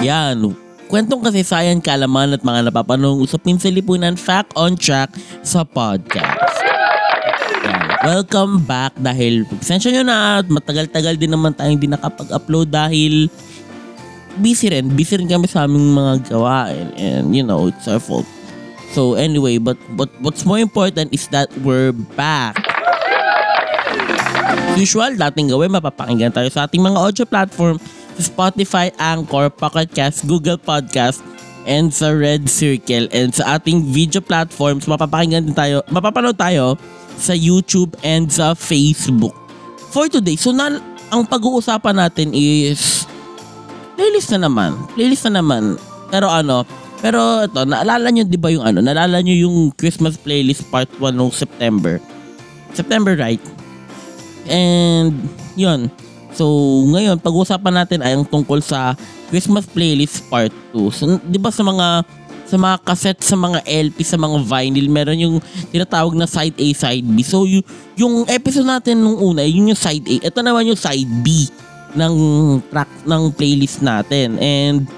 Yan. Kwentong kasaysayan, kalaman at mga napapanong usapin sa lipunan Fact on Track sa podcast. Yan. Welcome back dahil pasensya nyo na at matagal-tagal din naman tayong hindi nakapag-upload dahil busy rin. Busy rin kami sa aming mga gawain and you know, it's our fault. So anyway, but, but what's more important is that we're back. As usual, dating gawin, mapapakinggan tayo sa ating mga audio platform Spotify, Anchor, Pocket Cast, Google Podcast, and sa Red Circle. And sa ating video platforms, mapapakinggan din tayo, mapapanood tayo sa YouTube and sa Facebook. For today, so na, ang pag-uusapan natin is playlist na naman. Playlist na naman. Pero ano, pero ito, naalala nyo di ba yung ano, naalala nyo yung Christmas playlist part 1 noong September. September, right? And, yun. So, ngayon, pag-uusapan natin ay ang tungkol sa Christmas playlist part 2. So, di ba sa mga sa mga cassette, sa mga LP, sa mga vinyl, meron yung tinatawag na side A, side B. So, yung, yung episode natin nung una, yun yung side A. Ito naman yung side B ng track ng playlist natin. And,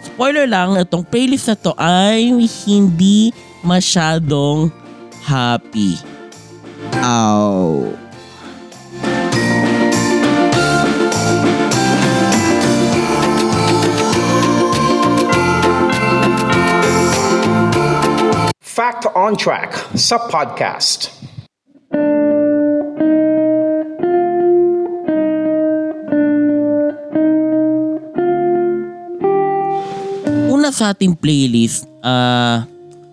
spoiler lang, itong playlist na to ay hindi masyadong happy. Ow. Fact on Track sa podcast. una sa ating playlist, ah,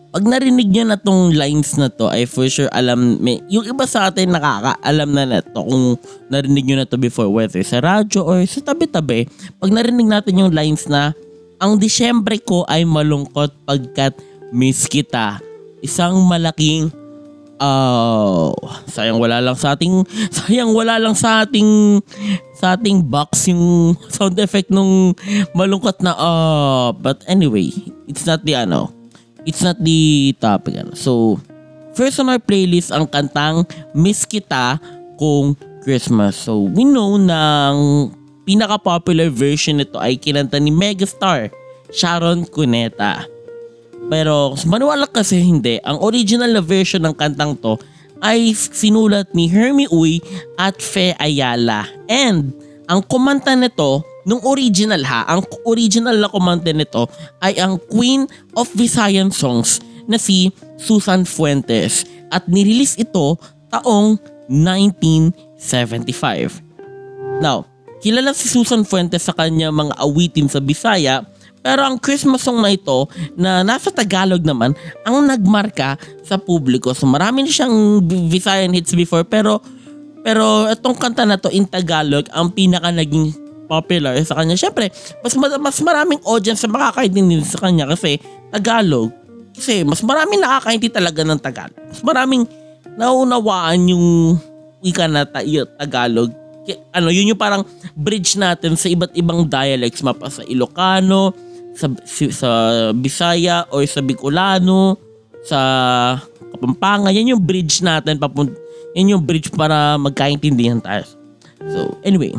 pag narinig nyo na tong lines na to, ay for sure alam, may, yung iba sa atin nakakaalam na na to kung narinig nyo na to before, whether sa radyo or sa tabi-tabi. Pag narinig natin yung lines na, ang Disyembre ko ay malungkot pagkat miss kita. Isang malaking Oh, sayang wala lang sa ating sayang wala lang sa ating sa ating box yung sound effect nung malungkot na oh, but anyway, it's not the ano. It's not the topic ano. So, first on our playlist ang kantang Miss Kita kung Christmas. So, we know na pinaka-popular version nito ay kinanta ni megastar Sharon Cuneta. Pero maniwala kasi hindi, ang original na version ng kantang to ay sinulat ni Hermie Uy at Fe Ayala. And ang kumanta nito, nung original ha, ang original na kumanta nito ay ang Queen of Visayan Songs na si Susan Fuentes. At nirelease ito taong 1975. Now, kilala si Susan Fuentes sa kanya mga awitin sa Bisaya pero ang Christmas song na ito na nasa Tagalog naman ang nagmarka sa publiko. So marami na siyang Visayan hits before pero pero itong kanta na to in Tagalog ang pinaka naging popular sa kanya. Syempre, mas mas maraming audience na makakaintindi sa kanya kasi Tagalog. Kasi mas maraming nakakaintindi talaga ng Tagalog. Mas maraming naunawaan yung wika na ta- Tagalog ano, yun yung parang bridge natin sa iba't ibang dialects mapa sa Ilocano, sa, sa Bisaya or sa Bicolano, sa Kapampangan. Yan yung bridge natin papunt yan yung bridge para magkaintindihan tayo. So, anyway,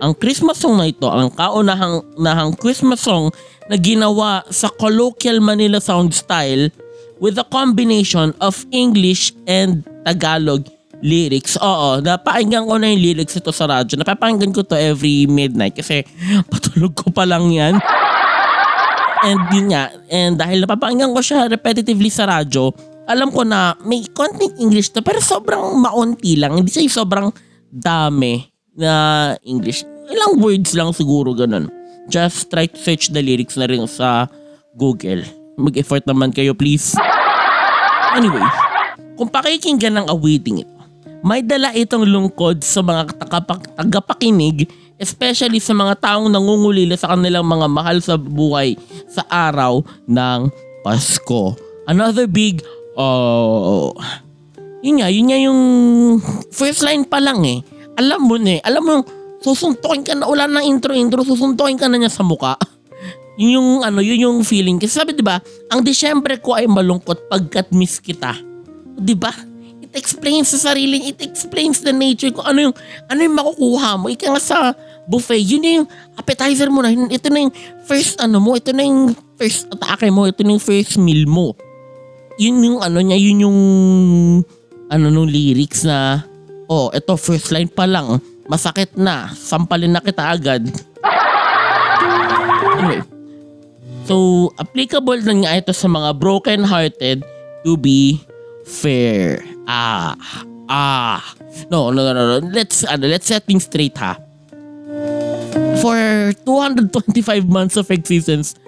ang Christmas song na ito, ang kaunahang nahang Christmas song na ginawa sa colloquial Manila sound style with a combination of English and Tagalog lyrics. Oo, napakinggan ko na yung lyrics ito sa radyo. Napapakinggan ko to every midnight kasi patulog ko pa lang yan. And yun nga, and dahil napapakinggan ko siya repetitively sa radyo, alam ko na may konting English to pero sobrang maunti lang. Hindi siya sobrang dami na English. Ilang words lang siguro ganun. Just try to search the lyrics na rin sa Google. Mag-effort naman kayo please. Anyway, kung pakikinggan ng awiting ito, may dala itong lungkod sa mga tagapak- tagapakinig, especially sa mga taong nangungulila sa kanilang mga mahal sa buhay sa araw ng Pasko. Another big, oh, yun nga, yun nga yung first line pa lang eh. Alam mo na eh, alam mo, susuntukin ka na, wala na intro-intro, susuntukin ka na niya sa muka. Yun yung ano, yun yung feeling. Kasi sabi 'di ba, ang Disyembre ko ay malungkot pagkat miss kita. 'Di ba? It explains sa sariling, it explains the nature ko. Ano yung ano yung makukuha mo? Ika nga sa buffet, yun na yung appetizer mo na. Ito na yung first ano mo, ito na yung first atake mo, ito na yung first meal mo. Yun yung ano niya, yun yung ano nung lyrics na oh, ito first line pa lang, masakit na, sampalin na kita agad. Anyway, So, applicable na nga ito sa mga broken-hearted to be fair. Ah, ah. No, no, no, no. no. Let's, ano, let's set things straight ha. For 225 months of existence,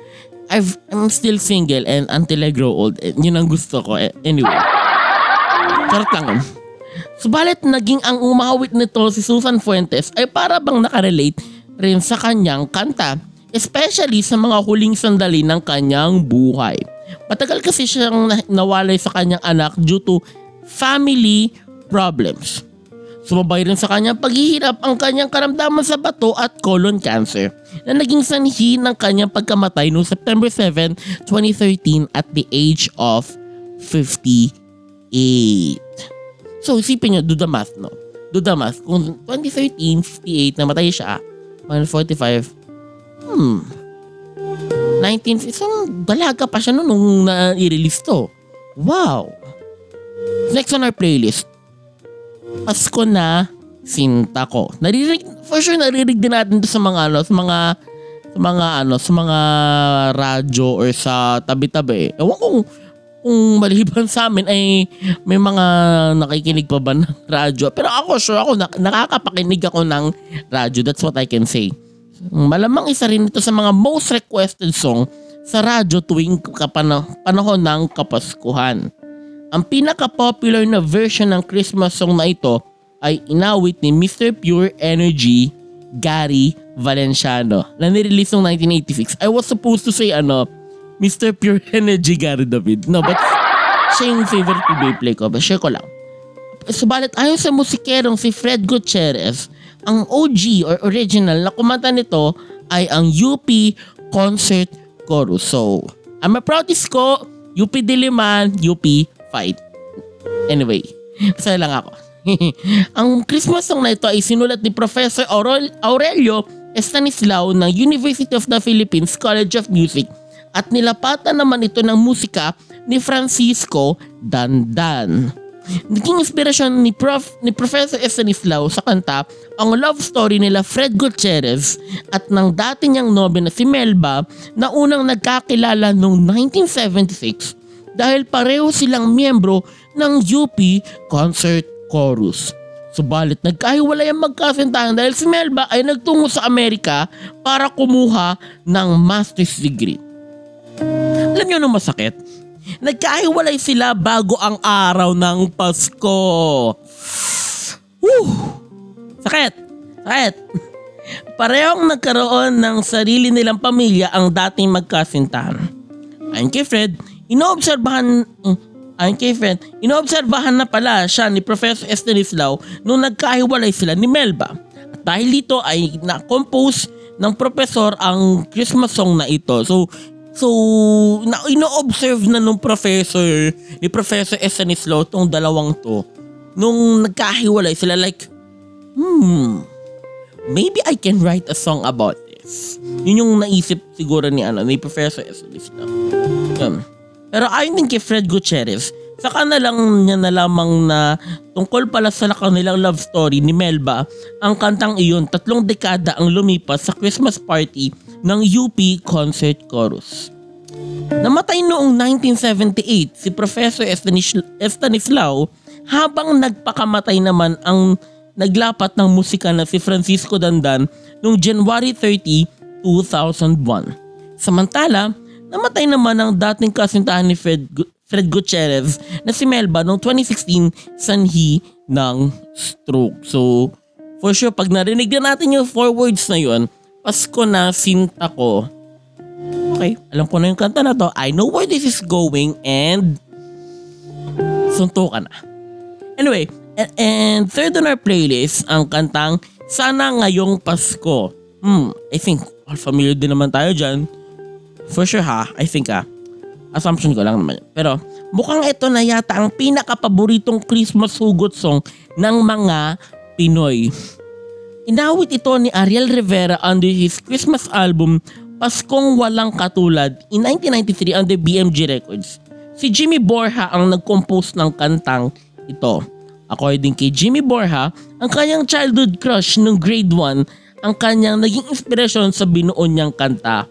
I've, I'm still single and until I grow old. Eh, Yun ang gusto ko. Eh, Anyway. Charot lang. yun. Subalit naging ang umawit nito si Susan Fuentes ay para bang nakarelate rin sa kanyang kanta especially sa mga huling sandali ng kanyang buhay. Matagal kasi siyang na- nawalay sa kanyang anak due to family problems. Sumabay rin sa kanyang paghihirap ang kanyang karamdaman sa bato at colon cancer na naging sanhi ng kanyang pagkamatay noong September 7, 2013 at the age of 58. So isipin nyo, do the math no? Do the math. Kung 2013, 58, namatay siya, 145, Hmm. 19, isang dalaga pa siya noon nung na-release to. Wow. Next on our playlist. Pasko na sinta ko. Naririnig, for sure naririnig din natin to sa mga ano, sa mga sa mga ano, sa mga radyo or sa tabi-tabi. Ewan kung kung maliban sa amin ay may mga nakikinig pa ba ng radyo. Pero ako sure ako nak- nakakapakinig ako ng radyo. That's what I can say. Malamang isa rin ito sa mga most requested song sa radyo tuwing kapana- panahon ng Kapaskuhan. Ang pinaka-popular na version ng Christmas song na ito ay inawit ni Mr. Pure Energy Gary Valenciano na nirelease noong 1986. I was supposed to say ano, Mr. Pure Energy Gary David. No, but siya yung favorite play ko. But share ko lang. Subalit ayon sa musikerong si Fred Gutierrez, ang OG or original na kumanta nito ay ang UP Concert Chorus. So, I'm a proud isko, UP Diliman, UP Fight. Anyway, masaya lang ako. ang Christmas song na ito ay sinulat ni Professor Aurel- Aurelio Estanislao ng University of the Philippines College of Music at nilapatan naman ito ng musika ni Francisco Dandan. Naging inspirasyon ni, Prof, ni Professor Estanislao sa kanta ang love story nila Fred Gutierrez at ng dati niyang nobe na si Melba na unang nagkakilala noong 1976 dahil pareho silang miyembro ng UP Concert Chorus. Subalit nagkahiwalay ang magkasintahan dahil si Melba ay nagtungo sa Amerika para kumuha ng master's degree. Alam niyo ano masakit? Nagkahiwalay sila bago ang araw ng Pasko. Woo! Sakit! Sakit! Parehong nagkaroon ng sarili nilang pamilya ang dating magkasintahan. Ayon kay Fred, inoobserbahan mm, ayon kay Fred, inoobserbahan na pala siya ni Professor Estanislao nung nagkahiwalay sila ni Melba. At dahil dito ay na-compose ng professor ang Christmas song na ito. So, So, na, ino-observe na nung professor, ni Professor Estanislao tong dalawang to. Nung nagkahiwalay sila like, hmm, maybe I can write a song about this. Yun yung naisip siguro ni, ano, ni Professor Estanislao. Yun. Pero ayon din kay Fred Gutierrez, saka na lang niya na lamang na tungkol pala sa kanilang love story ni Melba, ang kantang iyon tatlong dekada ang lumipas sa Christmas party ng UP Concert Chorus. Namatay noong 1978 si Professor Estanis- Estanislao habang nagpakamatay naman ang naglapat ng musika na si Francisco Dandan noong January 30, 2001. Samantala, namatay naman ang dating kasintahan ni Fred, Fred Gutierrez na si Melba noong 2016 sanhi ng stroke. So, for sure, pag narinig na natin yung four words na yun, Pasko na sinta ko. Okay, alam ko na yung kanta na to. I know where this is going and suntukan na. Anyway, and, and third on our playlist, ang kantang Sana Ngayong Pasko. Hmm, I think all familiar din naman tayo dyan. For sure ha, I think ha. Assumption ko lang naman. Pero mukhang ito na yata ang pinakapaboritong Christmas hugot song ng mga Pinoy. Inawit ito ni Ariel Rivera under his Christmas album Paskong Walang Katulad in 1993 under BMG Records. Si Jimmy Borja ang nag-compose ng kantang ito. According kay Jimmy Borja, ang kanyang childhood crush nung grade 1 ang kanyang naging inspirasyon sa binuon niyang kanta.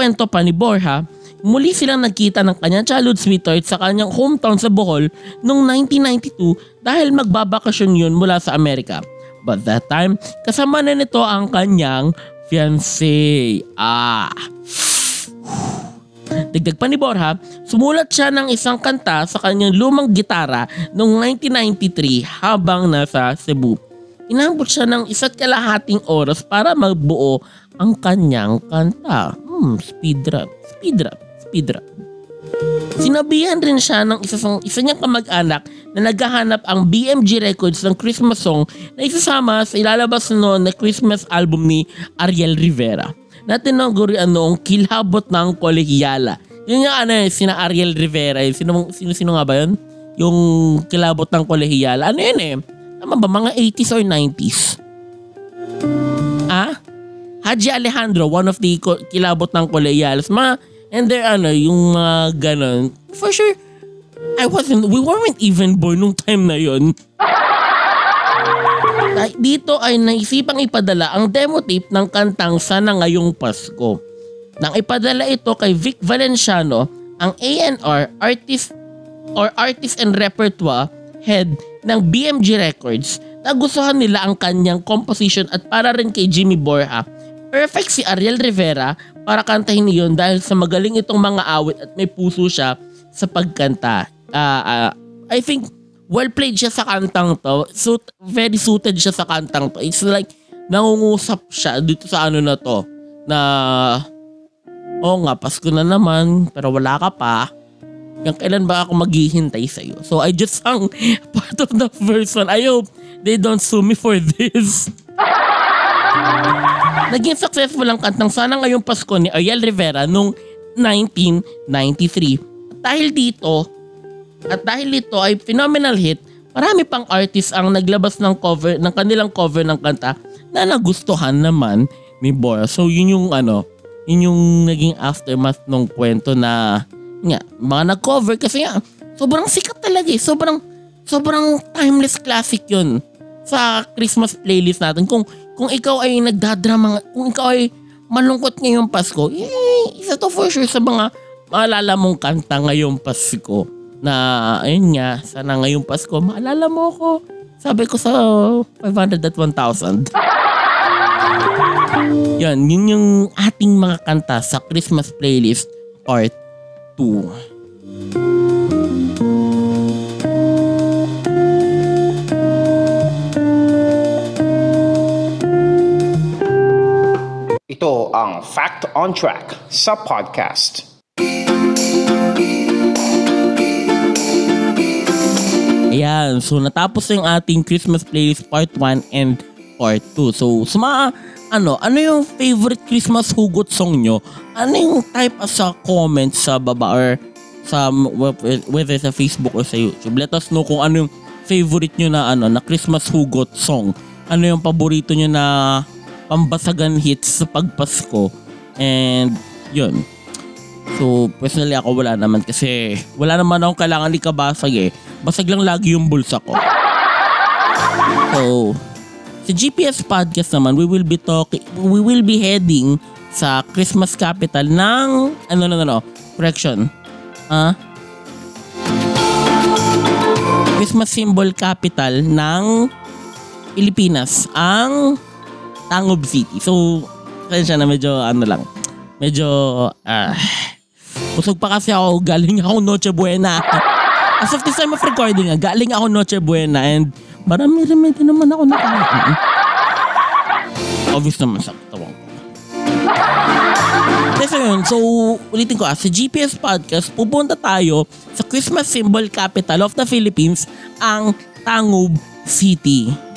Kwento pa ni Borja, muli silang nagkita ng kanyang childhood sweetheart sa kanyang hometown sa Bohol noong 1992 dahil magbabakasyon yun mula sa Amerika. But that time, kasama na nito ang kanyang fiancé. Ah. Dagdag pa ni Borja, sumulat siya ng isang kanta sa kanyang lumang gitara noong 1993 habang nasa Cebu. Inabot siya ng isa't kalahating oras para magbuo ang kanyang kanta. Hmm, speed rap, speed rap, speed rap. Sinabihan rin siya ng isa, isa niyang kamag-anak na naghahanap ang BMG Records ng Christmas song na isasama sa ilalabas noon na Christmas album ni Ariel Rivera na tinagurian noong Kilabot ng Kolehiyala. Yun yung ano eh, sina Ariel Rivera. Eh. Sino, sino, sino nga ba yun? Yung Kilabot ng Kolehiyala. Ano yun eh? Tama ba? Mga 80s or 90s? Haji Alejandro, one of the kilabot ng Kolehiyales. Mga, and there ano, yung mga uh, ganon. For sure, I wasn't, we weren't even born nung time na yon. Dito ay naisipang ipadala ang demo tape ng kantang Sana Ngayong Pasko. Nang ipadala ito kay Vic Valenciano, ang A&R artist or artist and repertoire head ng BMG Records, nagustuhan nila ang kanyang composition at para rin kay Jimmy Borja. Perfect si Ariel Rivera para kantahin niyon dahil sa magaling itong mga awit at may puso siya sa pagkanta. Uh, uh, I think well played siya sa kantang to. Suit, very suited siya sa kantang to. It's like nangungusap siya dito sa ano na to na oh nga Pasko na naman pero wala ka pa. Yung kailan ba ako maghihintay sa iyo? So I just sang part of the first one. I hope they don't sue me for this. Naging successful ang kantang Sana Ngayong Pasko ni Ariel Rivera noong 1993. Dahil dito, at dahil ito ay phenomenal hit, marami pang artist ang naglabas ng cover ng kanilang cover ng kanta na nagustuhan naman ni Bora. So yun yung ano, yun yung naging aftermath ng kwento na nga, mga nag-cover kasi nga sobrang sikat talaga eh. Sobrang sobrang timeless classic yun sa Christmas playlist natin. Kung kung ikaw ay nagdadrama, kung ikaw ay malungkot ngayong Pasko, eh, isa to for sure sa mga maalala mong kanta ngayong Pasko na ayun nga, sana ngayong Pasko, maalala mo ako. Sabi ko sa 500 at 1,000. Yan, yun yung ating mga kanta sa Christmas playlist part 2. Ito ang Fact on Track sa podcast. Ayan, so natapos yung ating Christmas playlist part 1 and part 2. So, sa mga, ano, ano yung favorite Christmas hugot song nyo? Ano yung type sa comment sa baba or sa whether sa Facebook or sa YouTube. Let us know kung ano yung favorite nyo na ano na Christmas hugot song. Ano yung paborito nyo na pambasagan hits sa pagpasko. And yun. So, personally ako wala naman kasi wala naman akong kailangan ikabasag eh basag lang lagi yung bulsa ko. So, sa GPS podcast naman, we will be talking, we will be heading sa Christmas capital ng, ano, no, no, correction. Ah? Christmas symbol capital ng Pilipinas, ang Tangob City. So, kaya siya na medyo, ano lang, medyo, ah, uh, Busog pa kasi ako, galing ako Noche Buena. As of this time of recording, ah, galing ako Noche Buena and marami remedy naman ako na Obvious naman sa katawan ko. Kasi yun, so ulitin ko ah, sa GPS Podcast, pupunta tayo sa Christmas symbol capital of the Philippines, ang Tangub City.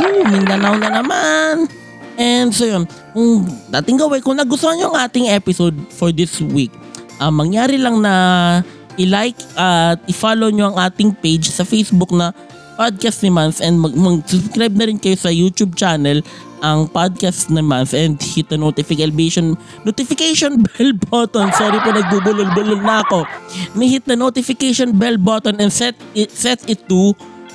Woo, Mindanao na naman. And so yun, kung dating gawin, kung nagustuhan nyo ang ating episode for this week, uh, mangyari lang na i-like at i-follow nyo ang ating page sa Facebook na Podcast ni Mans and mag- mag-subscribe na rin kayo sa YouTube channel ang Podcast ni Mans and hit the notification notification bell button. Sorry po nagbubulol-bulol na ako. Ni hit the notification bell button and set it, set it to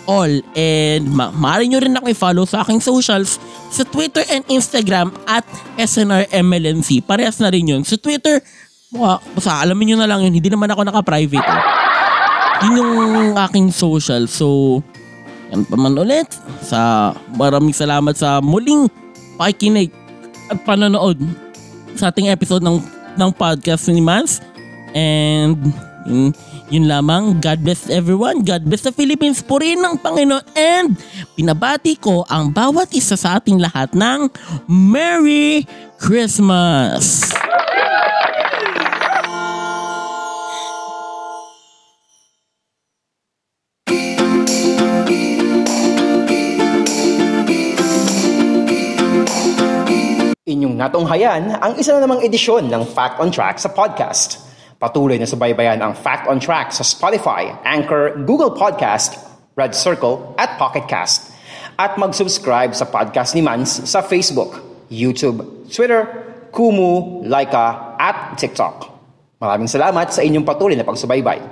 all. And ma maaari nyo rin ako i-follow sa aking socials sa Twitter and Instagram at SNRMLNC. Parehas na rin yun. Sa Twitter, mukha, basta alamin nyo na lang yun. Hindi naman ako naka-private. Eh. Yun yung aking social. So, yan pa man ulit. Sa maraming salamat sa muling pakikinig at panonood sa ating episode ng ng podcast ni Mans. And yun, yun lamang. God bless everyone. God bless the Philippines. Purihin ng Panginoon. And pinabati ko ang bawat isa sa ating lahat ng Merry Christmas! Inyong natunghayan ang isa na namang edisyon ng Fact on Track sa podcast. Patuloy na subaybayan ang Fact on Track sa Spotify, Anchor, Google Podcast, Red Circle at Pocket Cast. At mag-subscribe sa podcast ni Mans sa Facebook, YouTube, Twitter, Kumu, Laika at TikTok. Maraming salamat sa inyong patuloy na pagsubaybay.